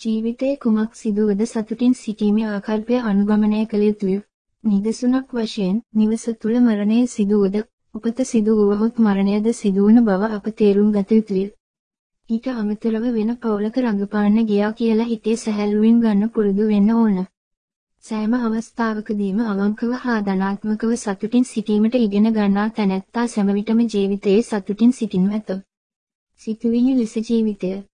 ජීවිතයේ කුමක් සිදුවද සතුටින් සිටීමේ ආකල්පය අනුගමනය කළ යුතුය. නිදසුනක් වශයෙන් නිවස තුල මරණය සිදුවද උපත සිදු වුවහොත් මරණයද සිදුවන බව අප තේරුම් ගත යුතුය. ඊට අමතරව වෙන පවුලක රඟපාන්න ගියා කියලා හිතේ සැහැල්ලුවෙන් ගන්න පුරුදු වෙන්න ඕන. සෑම අවස්ථාවකදීම අවංකව හා ධනාත්මකව සතුටින් සිටීමට ඉගෙන ගන්නා තැනැත්තා සැම විටම ජීවිතයේ සතුටින් සිටිනු ඇත. සිතුවිලි ලෙස ජීවිතය